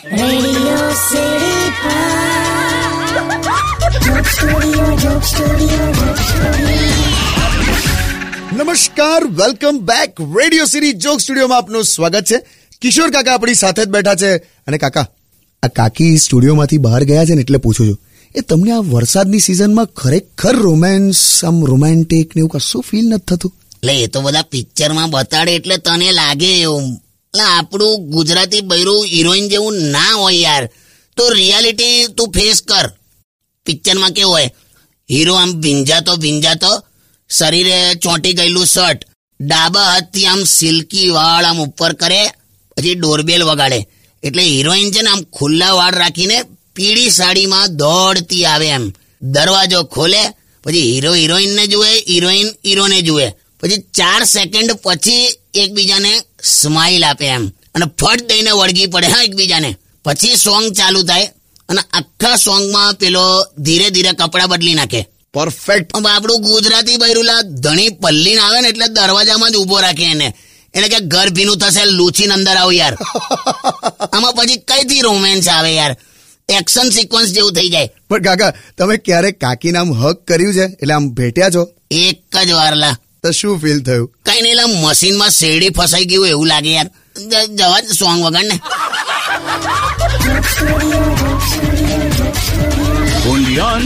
નમસ્કાર welcome back Radio City joke સ્ટુડિયોમાં આપનું સ્વાગત છે. કિશોર કાકા આપણી સાથે જ બેઠા છે. અને કાકા આ કાકી સ્ટુડિયોમાંથી બહાર ગયા છે ને એટલે પૂછું છું. એ તમને આ વરસાદની સિઝનમાં ખરેખર રોમેન્સ આમ રોમેન્ટિક ને એવું કશું ફીલ નથી થતું? એટલે એ તો બધા પિક્ચરમાં બતાડે એટલે તને લાગે એવું. આપણું ગુજરાતી બૈરું હિરોઈન જેવું ના હોય યાર. તો રિયાલિટી તું ફેસ કર. પિક્ચરમાં કેવું હોય? હીરો આમ ભીંજાતો ભીંજાતો શરીરે ચોંટી ગયેલું શર્ટ, ડાબા હાથથી આમ સિલ્કી વાળ આમ ઉપર કરે, પછી ડોરબેલ વગાડે. એટલે હિરોઈન છે ને આમ ખુલ્લા વાળ રાખીને પીળી સાડીમાં દોડતી આવે એમ. દરવાજો ખોલે, પછી હીરો હિરોઈનને જુએ, હિરોઈન હીરોને જુએ. પછી ચાર સેકન્ડ પછી એકબીજાને સ્માઇલ આપે એમ. અને ફટ દઈને વળગી પડે હા એકબીજાને. પછી સોંગ ચાલુ થાય અને આખા સોંગમાં પેલો ધીરે ધીરે કપડાં બદલી નાખે. પરફેક્ટ આપણું ગુજરાતી બૈરુલા ધણી પલ્લીન આવે ને એટલે દરવાજામાં જ ઊભો રાખે એને. એને કે ઘર ભીનું થશે લૂચીને અંદર આવ યાર. આમાં પછી કઈથી રોમેન્સ આવે યાર? એક્શન સિક્વન્સ જેવું થઈ જાય. પણ કાકા તમે ક્યારેક કાકી નામ હક કર્યું છે? એટલે આમ ભેટ્યા છો? એક જ વારલા. તો શું ફીલ થયું કઈ નહીં લા મશીનમાં શેરડી ફસાઈ ગયું એવું લાગે યાર જવા સોંગ વગાડ ને only on